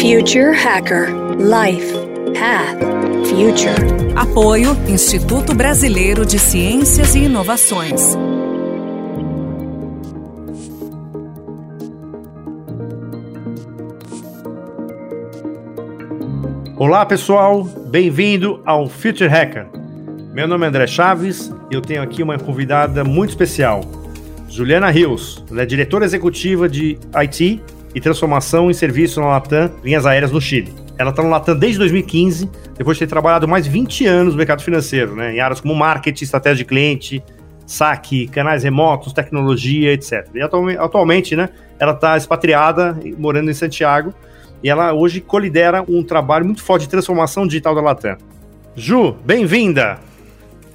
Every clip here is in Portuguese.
Future Hacker Life Path Future. Apoio Instituto Brasileiro de Ciências e Inovações. Olá pessoal, bem-vindo ao Future Hacker. Meu nome é André Chaves e eu tenho aqui uma convidada muito especial, Juliana Rios. Ela é diretora executiva de IT e transformação em serviço na Latam Linhas Aéreas no Chile. Ela está no Latam desde 2015, depois de ter trabalhado mais 20 anos no mercado financeiro, né, em áreas como marketing, estratégia de cliente, saque, canais remotos, tecnologia, etc. E atualmente, né, ela está expatriada, morando em Santiago, e ela hoje colidera um trabalho muito forte de transformação digital da Latam. Ju, bem-vinda!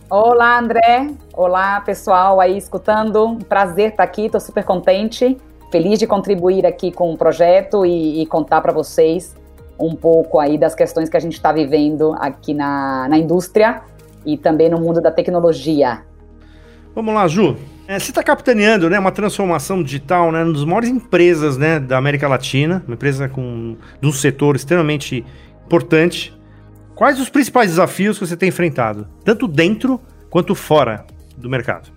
Olá, André. Olá, pessoal aí escutando. Prazer estar aqui, estou super contente. Feliz de contribuir aqui com o projeto e, e contar para vocês um pouco aí das questões que a gente está vivendo aqui na, na indústria e também no mundo da tecnologia. Vamos lá, Ju. É, você está capitaneando né, uma transformação digital né, uma das maiores empresas né, da América Latina, uma empresa com de um setor extremamente importante. Quais os principais desafios que você tem enfrentado, tanto dentro quanto fora do mercado?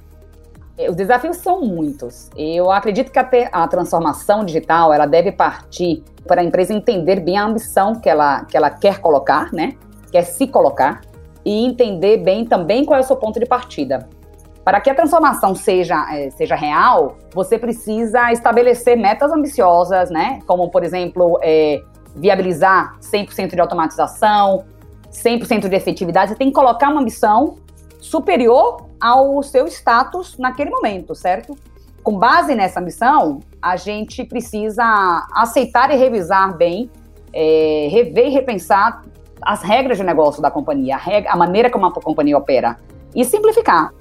Os desafios são muitos. Eu acredito que a, a transformação digital ela deve partir para a empresa entender bem a ambição que ela, que ela quer colocar, né? Quer se colocar e entender bem também qual é o seu ponto de partida. Para que a transformação seja, é, seja real, você precisa estabelecer metas ambiciosas, né? Como, por exemplo, é, viabilizar 100% de automatização, 100% de efetividade. Você tem que colocar uma ambição superior ao seu status naquele momento, certo? Com base nessa ambição, a gente precisa aceitar e revisar bem, é, rever e repensar as regras de negócio da companhia, a, regra, a maneira como a companhia opera e simplificar.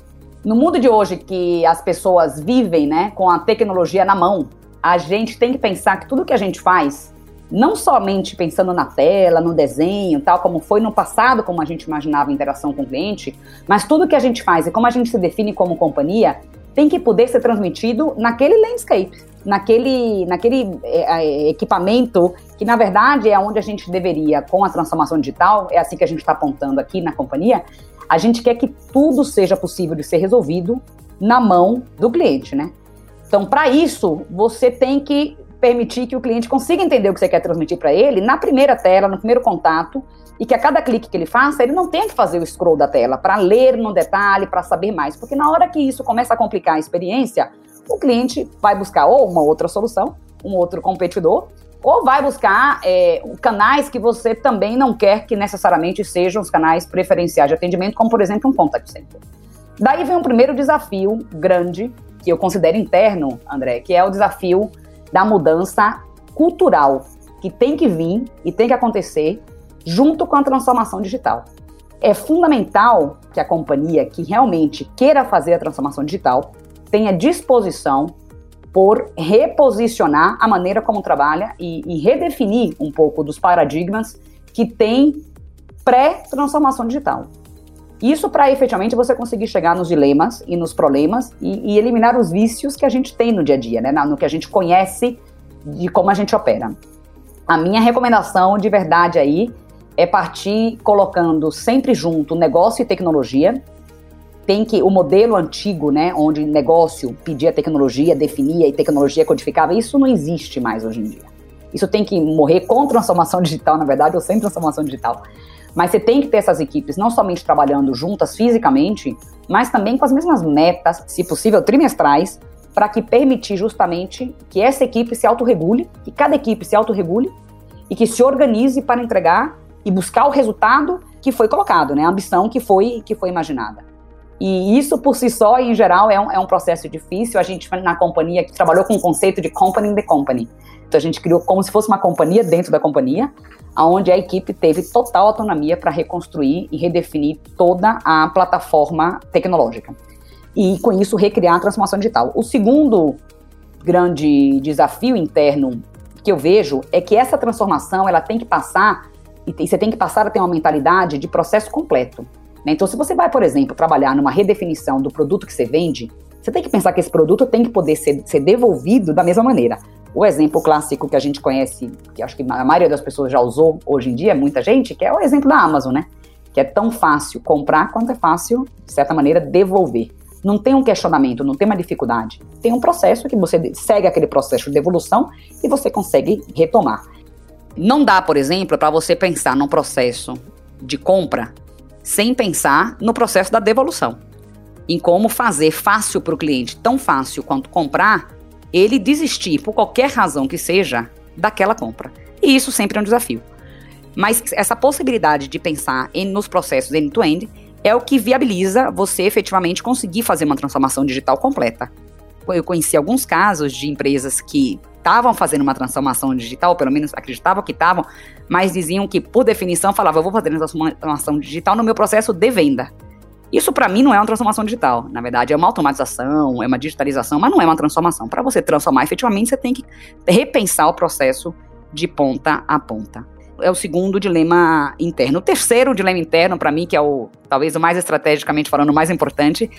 No mundo de hoje que as pessoas vivem, né, com a tecnologia na mão, a gente tem que pensar que tudo que a gente faz, não somente pensando na tela, no desenho, tal como foi no passado, como a gente imaginava a interação com o cliente, mas tudo que a gente faz e como a gente se define como companhia tem que poder ser transmitido naquele landscape, naquele, naquele é, equipamento que na verdade é onde a gente deveria, com a transformação digital, é assim que a gente está apontando aqui na companhia, a gente quer que tudo seja possível de ser resolvido na mão do cliente, né? Então, para isso, você tem que permitir que o cliente consiga entender o que você quer transmitir para ele na primeira tela, no primeiro contato, e que a cada clique que ele faça, ele não tenha que fazer o scroll da tela para ler no detalhe, para saber mais, porque na hora que isso começa a complicar a experiência, o cliente vai buscar ou uma outra solução, um outro competidor, ou vai buscar é, canais que você também não quer que necessariamente sejam os canais preferenciais de atendimento, como por exemplo um contact center. Daí vem um primeiro desafio grande, que eu considero interno, André, que é o desafio da mudança cultural, que tem que vir e tem que acontecer junto com a transformação digital. É fundamental que a companhia que realmente queira fazer a transformação digital tenha disposição por reposicionar a maneira como trabalha e, e redefinir um pouco dos paradigmas que tem pré-transformação digital. Isso para efetivamente você conseguir chegar nos dilemas e nos problemas e, e, eliminar os vícios que a gente tem no dia a dia, né? No que a gente conhece de como a gente opera. A minha recomendação de verdade aí é partir colocando sempre junto negócio e tecnologia. Tem que o modelo antigo, né, onde negócio pedia tecnologia, definia e tecnologia codificava, isso não existe mais hoje em dia. Isso tem que morrer com transformação digital, na verdade, ou sem transformação digital. Mas você tem que ter essas equipes não somente trabalhando juntas fisicamente, mas também com as mesmas metas, se possível trimestrais, para que permitir justamente que essa equipe se autorregule, que cada equipe se autorregule e que se organize para entregar e buscar o resultado que foi colocado, né? A ambição que foi, que foi imaginada. E isso por si só, em geral, é um, é um processo difícil. A gente, na companhia, que trabalhou com o conceito de company in the company. Então, a gente criou como se fosse uma companhia dentro da companhia, onde a equipe teve total autonomia para reconstruir e redefinir toda a plataforma tecnológica. E, com isso, recriar a transformação digital. O segundo grande desafio interno que eu vejo é que essa transformação ela tem que passar e você tem que passar a ter uma mentalidade de processo completo. Né? Então, se você vai, por exemplo, trabalhar numa redefinição do produto que você vende, você tem que pensar que esse produto tem que poder ser, ser devolvido da mesma maneira. O exemplo clássico que a gente conhece, que acho que a maioria das pessoas já usou hoje em dia, muita gente, que é o exemplo da Amazon, né? Que é tão fácil comprar quanto é fácil, de certa maneira, devolver. Não tem um questionamento, não tem uma dificuldade. Tem um processo que você segue aquele processo de devolução e você consegue retomar. Não dá, por exemplo, para você pensar num processo de compra sem pensar no processo da devolução. Em como fazer fácil para o cliente, tão fácil quanto comprar, ele desistir, por qualquer razão que seja, daquela compra. E isso sempre é um desafio. Mas essa possibilidade de pensar em, nos processos end-to-end -end é o que viabiliza você efetivamente conseguir fazer uma transformação digital completa. Eu conheci alguns casos de empresas que estavam fazendo uma transformação digital, pelo menos acreditavam que estavam, mas diziam que, por definição, falavam, eu vou fazer uma transformação digital no meu processo de venda. Isso para mim não é uma transformação digital. Na verdade, é uma automatização, é uma digitalização, mas não é uma transformação. Para você transformar efetivamente, você tem que repensar o processo de ponta a ponta. É o segundo dilema interno. O terceiro dilema interno, para mim, que é o talvez o mais estrategicamente falando, o mais importante,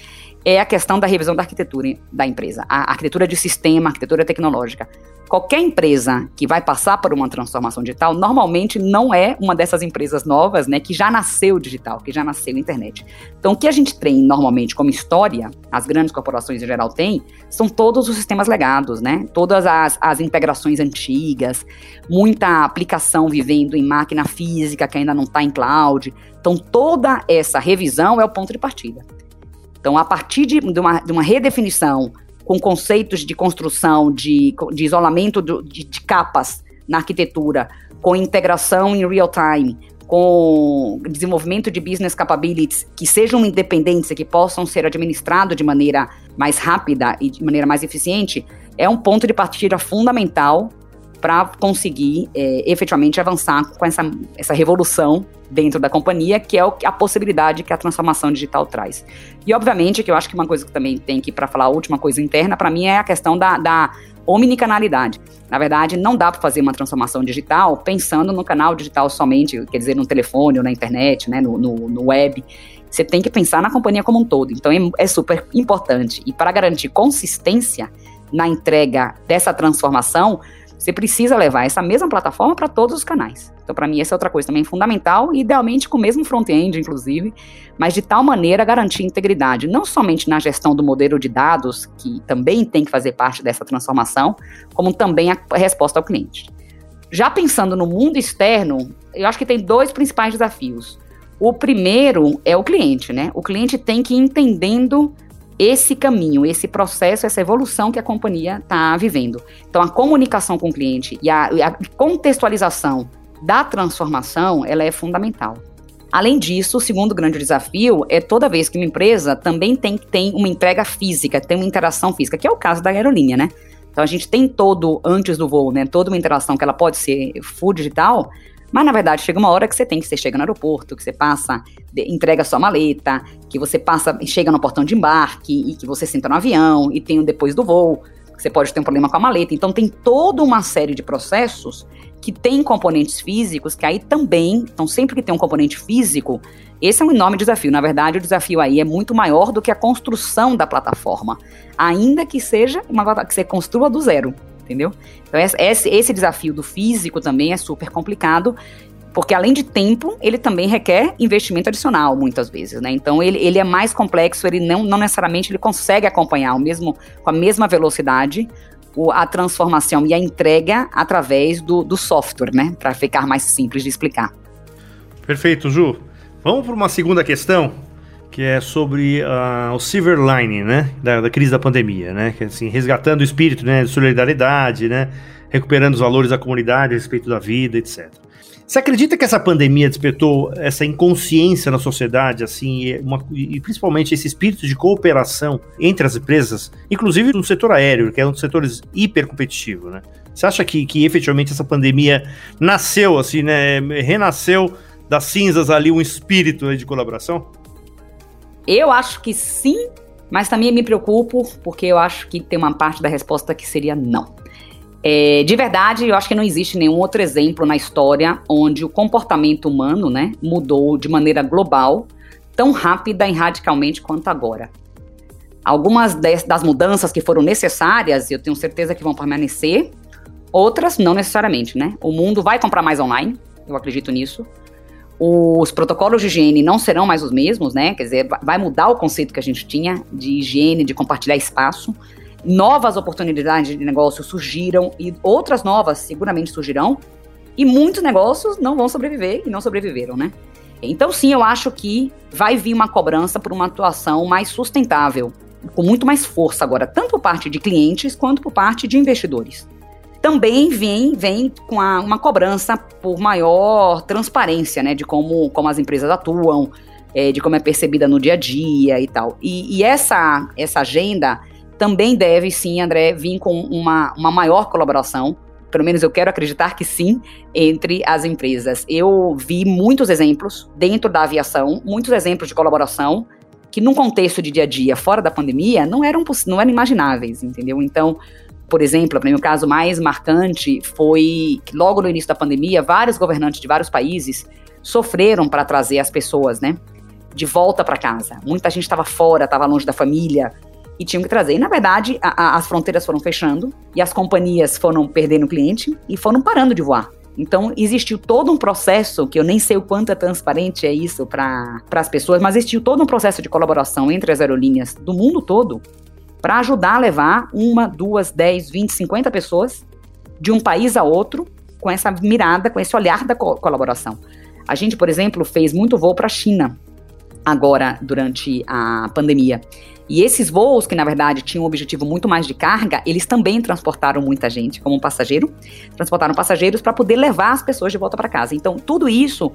é a questão da revisão da arquitetura da empresa, a arquitetura de sistema, a arquitetura tecnológica. Qualquer empresa que vai passar por uma transformação digital, normalmente não é uma dessas empresas novas, né, que já nasceu digital, que já nasceu internet. Então, o que a gente tem normalmente como história, as grandes corporações em geral têm, são todos os sistemas legados, né? Todas as, as integrações antigas, muita aplicação vivendo em máquina física que ainda não está em cloud. Então, toda essa revisão é o ponto de partida. Então, a partir de, de, uma, de uma redefinição com conceitos de construção, de, de isolamento do, de, de capas na arquitetura, com integração em real time, com desenvolvimento de business capabilities que sejam independentes e que possam ser administrados de maneira mais rápida e de maneira mais eficiente, é um ponto de partida fundamental para conseguir é, efetivamente avançar com essa, essa revolução dentro da companhia, que é o, a possibilidade que a transformação digital traz. E, obviamente, que eu acho que uma coisa que também tem que, para falar a última coisa interna, para mim é a questão da, da omnicanalidade. Na verdade, não dá para fazer uma transformação digital pensando no canal digital somente, quer dizer, no telefone ou na internet, né, no, no, no web. Você tem que pensar na companhia como um todo. Então, é, é super importante. E para garantir consistência na entrega dessa transformação, você precisa levar essa mesma plataforma para todos os canais. Então, para mim, essa é outra coisa também fundamental, idealmente com o mesmo front-end, inclusive, mas de tal maneira garantir integridade, não somente na gestão do modelo de dados, que também tem que fazer parte dessa transformação, como também a resposta ao cliente. Já pensando no mundo externo, eu acho que tem dois principais desafios. O primeiro é o cliente, né? O cliente tem que ir entendendo esse caminho, esse processo, essa evolução que a companhia está vivendo. Então, a comunicação com o cliente e a, a, contextualização da transformação, ela é fundamental. Além disso, o segundo grande desafio é toda vez que uma empresa também tem, tem uma entrega física, tem uma interação física, que é o caso da aerolínea, né? Então a gente tem todo, antes do voo, né, toda uma interação que ela pode ser full digital, mas na verdade chega uma hora que você tem que você chega no aeroporto, que você passa, entrega sua maleta, que você passa, chega no portão de embarque e que você senta no avião e tem o depois do voo, que você pode ter um problema com a maleta. Então tem toda uma série de processos que tem componentes físicos que aí também, então sempre que tem um componente físico, esse é um enorme desafio. Na verdade, o desafio aí é muito maior do que a construção da plataforma, ainda que seja uma que você construa do zero entendeu? Então esse, esse desafio do físico também é super complicado, porque além de tempo, ele também requer investimento adicional, muitas vezes, né? Então ele, ele é mais complexo, ele não, não necessariamente ele consegue acompanhar o mesmo, com a mesma velocidade o, a transformação e a entrega através do, do software, né? Para ficar mais simples de explicar. Perfeito, Ju. Vamos para uma segunda questão que é sobre uh, o silver lining, né, da, da, crise da pandemia, né, que é, assim, resgatando o espírito, né, de solidariedade, né, recuperando os valores da comunidade, respeito da vida, etc. Você acredita que essa pandemia despertou essa inconsciência na sociedade, assim, uma, e principalmente esse espírito de cooperação entre as empresas, inclusive no setor aéreo, que é um dos setores hiper competitivo, né? Você acha que, que efetivamente essa pandemia nasceu, assim, né, renasceu das cinzas ali um espírito de colaboração? Eu acho que sim, mas também me preocupo porque eu acho que tem uma parte da resposta que seria não. É, de verdade, eu acho que não existe nenhum outro exemplo na história onde o comportamento humano né, mudou de maneira global, tão rápida e radicalmente quanto agora. Algumas das mudanças que foram necessárias, eu tenho certeza que vão permanecer, Outras, não necessariamente, né? O mundo vai comprar mais online, eu acredito nisso. Os protocolos de higiene não serão mais os mesmos, né? Quer dizer, vai mudar o conceito que a gente tinha de higiene, de compartilhar espaço. Novas oportunidades de negócio surgiram e outras novas seguramente surgirão. E muitos negócios não vão sobreviver e não sobreviveram, né? Então, sim, eu acho que vai vir uma cobrança por uma atuação mais sustentável, com muito mais força agora, tanto por parte de clientes quanto por parte de investidores também vem, vem com a, uma cobrança por maior transparência, né, de como, como as empresas atuam, é, de como é percebida no dia a dia e tal. E, e, essa, essa agenda também deve, sim, André, vir com uma, uma maior colaboração, pelo menos eu quero acreditar que sim, entre as empresas. Eu vi muitos exemplos dentro da aviação, muitos exemplos de colaboração, que num contexto de dia a dia, fora da pandemia, não eram, não eram imagináveis, entendeu? Então, por exemplo, para mim o caso mais marcante foi que logo no início da pandemia, vários governantes de vários países sofreram para trazer as pessoas, né, de volta para casa. Muita gente estava fora, estava longe da família e tinham que trazer. E na verdade, a, a, as fronteiras foram fechando e as companhias foram perdendo cliente e foram parando de voar. Então, existiu todo um processo, que eu nem sei o quanto é transparente é isso para as pessoas, mas existiu todo um processo de colaboração entre as aerolíneas do mundo todo para ajudar a levar uma, duas, dez, vinte, cinquenta pessoas de um país a outro com essa mirada, com esse olhar da co colaboração. A gente, por exemplo, fez muito voo para a China agora durante a pandemia. E esses voos, que na verdade tinham um objetivo muito mais de carga, eles também transportaram muita gente como passageiro, transportaram passageiros para poder levar as pessoas de volta para casa. Então, tudo isso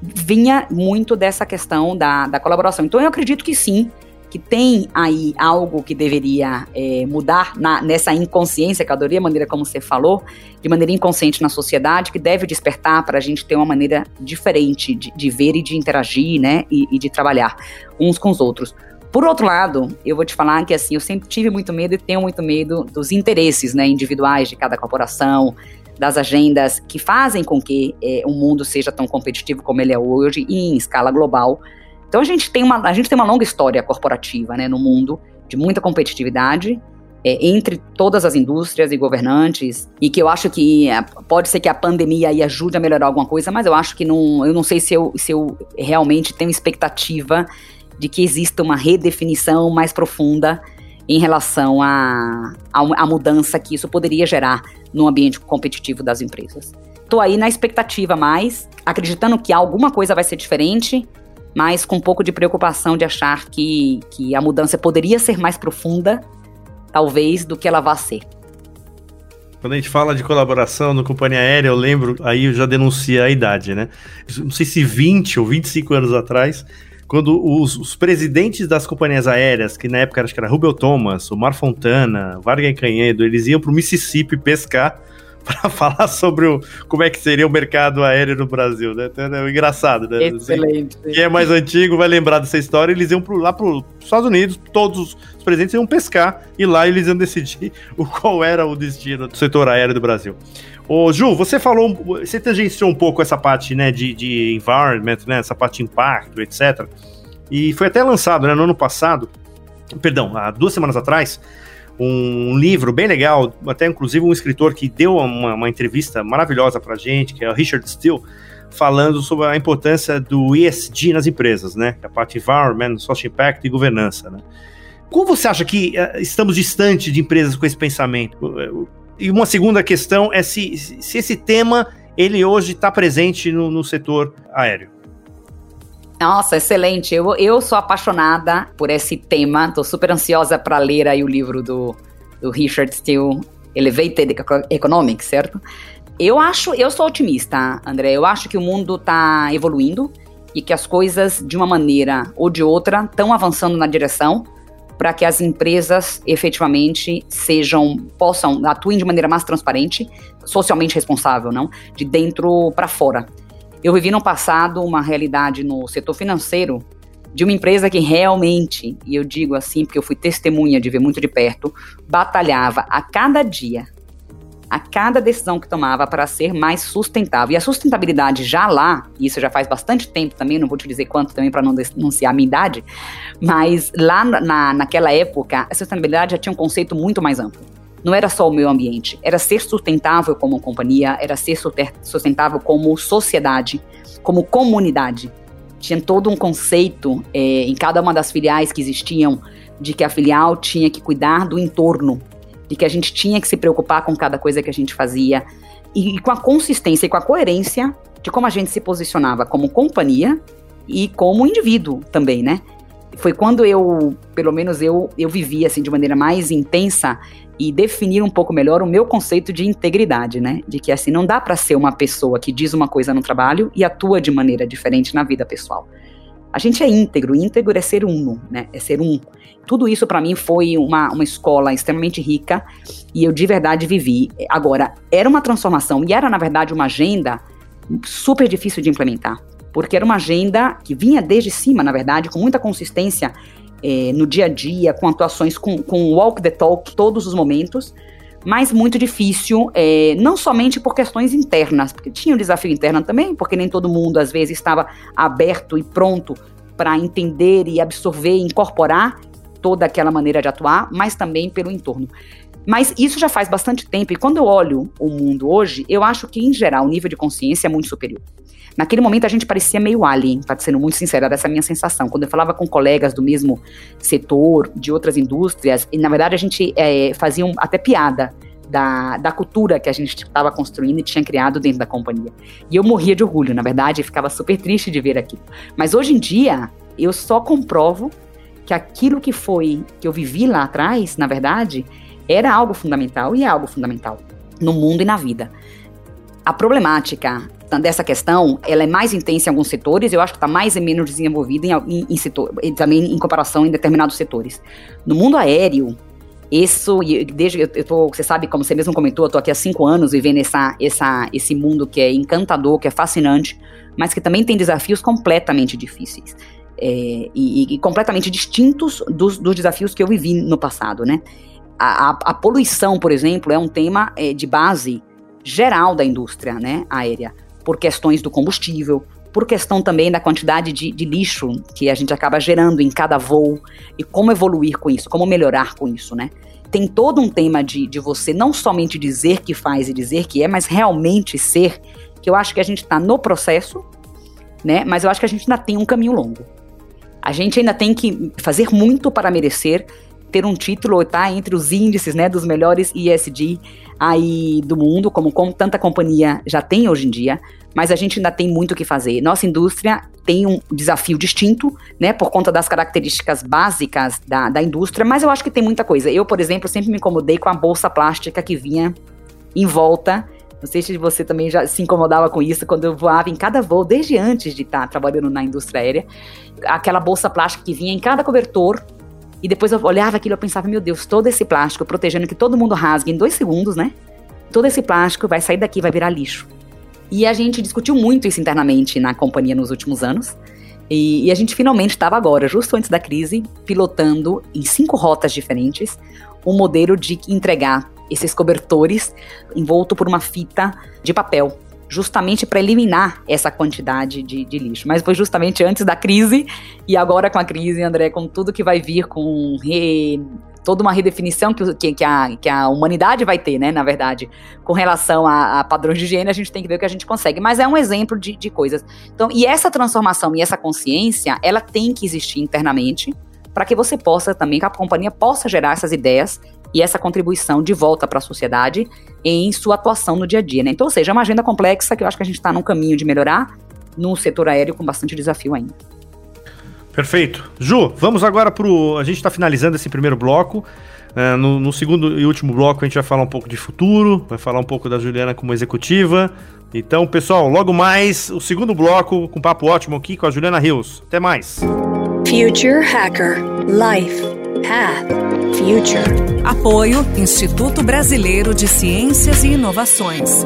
vinha muito dessa questão da, da colaboração. Então, eu acredito que sim, que tem aí algo que deveria é, mudar na, nessa inconsciência, que eu adorei a maneira como você falou, de maneira inconsciente na sociedade, que deve despertar para a gente ter uma maneira diferente de, de ver e de interagir, né, e, e de trabalhar uns com os outros. Por outro lado, eu vou te falar que assim, eu sempre tive muito medo e tenho muito medo dos interesses né, individuais de cada corporação, das agendas que fazem com que é, o mundo seja tão competitivo como ele é hoje e em escala global. Então a gente tem uma, a gente tem uma longa história corporativa né, no mundo, de muita competitividade, é, entre todas as indústrias e governantes, e que eu acho que é, pode ser que a pandemia aí ajude a melhorar alguma coisa, mas eu acho que não, eu não sei se eu, se eu realmente tenho expectativa de que exista uma redefinição mais profunda em relação à a, a, a, mudança que isso poderia gerar no ambiente competitivo das empresas. Estou aí na expectativa mais, acreditando que alguma coisa vai ser diferente, mas com um pouco de preocupação de achar que, que a mudança poderia ser mais profunda, talvez, do que ela vá ser. Quando a gente fala de colaboração no companhia aérea, eu lembro, aí eu já denuncia a idade, né? Não sei se 20 ou 25 anos atrás, quando os, os presidentes das companhias aéreas, que na época acho que era Rubel Thomas, o Mar Fontana, Vargas Canhedo, eles iam para o Mississippi pescar para falar sobre o, como é que seria o mercado aéreo no Brasil, né? Então, é engraçado, né? Excelente. Quem é mais antigo vai lembrar dessa história. Eles iam pro, lá para os Estados Unidos, todos os presidentes iam pescar e lá eles iam decidir o qual era o destino do setor aéreo do Brasil. Ô, Ju, você falou, você tangenciou um pouco essa parte, né, de, de environment, né, essa parte de impacto, etc. E foi até lançado, né, no ano passado, perdão, há duas semanas atrás, um livro bem legal, até inclusive um escritor que deu uma, uma entrevista maravilhosa para gente, que é o Richard Steele, falando sobre a importância do ESG nas empresas, né? A parte Environment, Social Impact e governança, né? Como você acha que uh, estamos distantes de empresas com esse pensamento? E uma segunda questão é se, se esse tema ele hoje está presente no, no setor aéreo. Nossa, excelente. Eu, eu sou apaixonada por esse tema. Estou super ansiosa para ler aí o livro do, do Richard Steele, Elevated Economics, certo? Eu acho, eu sou otimista, André. Eu acho que o mundo está evoluindo e que as coisas, de uma maneira ou de outra, estão avançando na direção para que as empresas efetivamente sejam, possam, atuem de maneira mais transparente, socialmente responsável, não? De dentro para fora. Eu vivi no passado uma realidade no setor financeiro de uma empresa que realmente, e eu digo assim porque eu fui testemunha de ver muito de perto, batalhava a cada dia, a cada decisão que tomava para ser mais sustentável. E a sustentabilidade já lá, isso já faz bastante tempo também, não vou te dizer quanto também para não denunciar a minha idade, mas lá na, naquela época, a sustentabilidade já tinha um conceito muito mais amplo. Não era só o meio ambiente, era ser sustentável como companhia, era ser sustentável como sociedade, como comunidade. Tinha todo um conceito é, em cada uma das filiais que existiam de que a filial tinha que cuidar do entorno, de que a gente tinha que se preocupar com cada coisa que a gente fazia e, e com a consistência e com a coerência de como a gente se posicionava como companhia e como indivíduo também, né? Foi quando eu, pelo menos eu, eu vivi assim de maneira mais intensa e definir um pouco melhor o meu conceito de integridade, né? De que assim não dá para ser uma pessoa que diz uma coisa no trabalho e atua de maneira diferente na vida pessoal. A gente é íntegro, íntegro é ser uno, né? É ser um. Tudo isso para mim foi uma, uma escola extremamente rica e eu de verdade vivi. Agora, era uma transformação e era na verdade uma agenda super difícil de implementar, porque era uma agenda que vinha desde cima, na verdade, com muita consistência é, no dia a dia, com atuações com, com walk the talk todos os momentos, mas muito difícil, é, não somente por questões internas, porque tinha um desafio interno também, porque nem todo mundo às vezes estava aberto e pronto para entender e absorver e incorporar toda aquela maneira de atuar, mas também pelo entorno. Mas isso já faz bastante tempo, e quando eu olho o mundo hoje, eu acho que, em geral, o nível de consciência é muito superior. Naquele momento a gente parecia meio alien, para sendo muito sincera, dessa minha sensação. Quando eu falava com colegas do mesmo setor, de outras indústrias, e na verdade a gente é, fazia um, até piada da, da cultura que a gente estava construindo e tinha criado dentro da companhia. E eu morria de orgulho, na verdade, e ficava super triste de ver aquilo. Mas hoje em dia, eu só comprovo que aquilo que foi, que eu vivi lá atrás, na verdade, era algo fundamental e é algo fundamental no mundo e na vida. A problemática dessa questão, ela é mais intensa em alguns setores, eu acho que está mais e menos desenvolvida em, em, em setor, também em comparação em determinados setores. No mundo aéreo, isso, desde eu, eu tô, você sabe, como você mesmo comentou, eu tô aqui há cinco anos vivendo essa, essa, esse mundo que é encantador, que é fascinante, mas que também tem desafios completamente difíceis. É, e, e, completamente distintos dos, dos desafios que eu vivi no passado, né? A, a, a poluição, por exemplo, é um tema é, de base geral da indústria né, aérea, por questões do combustível, por questão também da quantidade de, de, lixo que a gente acaba gerando em cada voo e como evoluir com isso, como melhorar com isso, né? Tem todo um tema de, de você não somente dizer que faz e dizer que é, mas realmente ser, que eu acho que a gente está no processo, né? Mas eu acho que a gente ainda tem um caminho longo. A gente ainda tem que fazer muito para merecer ter um título, tá entre os índices, né, dos melhores ESG aí do mundo, como, como tanta companhia já tem hoje em dia, mas a gente ainda tem muito o que fazer. Nossa indústria tem um desafio distinto, né, por conta das características básicas da, da indústria, mas eu acho que tem muita coisa. Eu, por exemplo, sempre me incomodei com a bolsa plástica que vinha em volta não sei se você também já se incomodava com isso quando eu voava em cada voo, desde antes de estar trabalhando na indústria aérea. Aquela bolsa plástica que vinha em cada cobertor e depois eu olhava aquilo e pensava, meu Deus, todo esse plástico protegendo que todo mundo rasgue em dois segundos, né? Todo esse plástico vai sair daqui, vai virar lixo. E a gente discutiu muito isso internamente na companhia nos últimos anos. E, e a gente finalmente estava agora, justo antes da crise, pilotando em cinco rotas diferentes um modelo de entregar esses cobertores envolto por uma fita de papel justamente para eliminar essa quantidade de, de, lixo. Mas foi justamente antes da crise, e agora com a crise, André, com tudo que vai vir, com re, toda uma redefinição que, que, que, a, que a humanidade vai ter, né, na verdade, com relação a, a, padrões de higiene, a gente tem que ver o que a gente consegue. Mas é um exemplo de, de coisas. Então, e essa transformação e essa consciência, ela tem que existir internamente para que você possa também, que a companhia possa gerar essas ideias e essa contribuição de volta para a sociedade em sua atuação no dia a dia. Né? Então, ou seja, é uma agenda complexa que eu acho que a gente está num caminho de melhorar no setor aéreo com bastante desafio ainda. Perfeito. Ju, vamos agora para o. A gente está finalizando esse primeiro bloco. Uh, no, no, segundo e último bloco a gente vai falar um pouco de futuro, vai falar um pouco da Juliana como executiva. Então, pessoal, logo mais o segundo bloco com um papo ótimo aqui com a Juliana Rios. Até mais. Future Hacker Life Path Future. Apoio Instituto Brasileiro de Ciências e Inovações.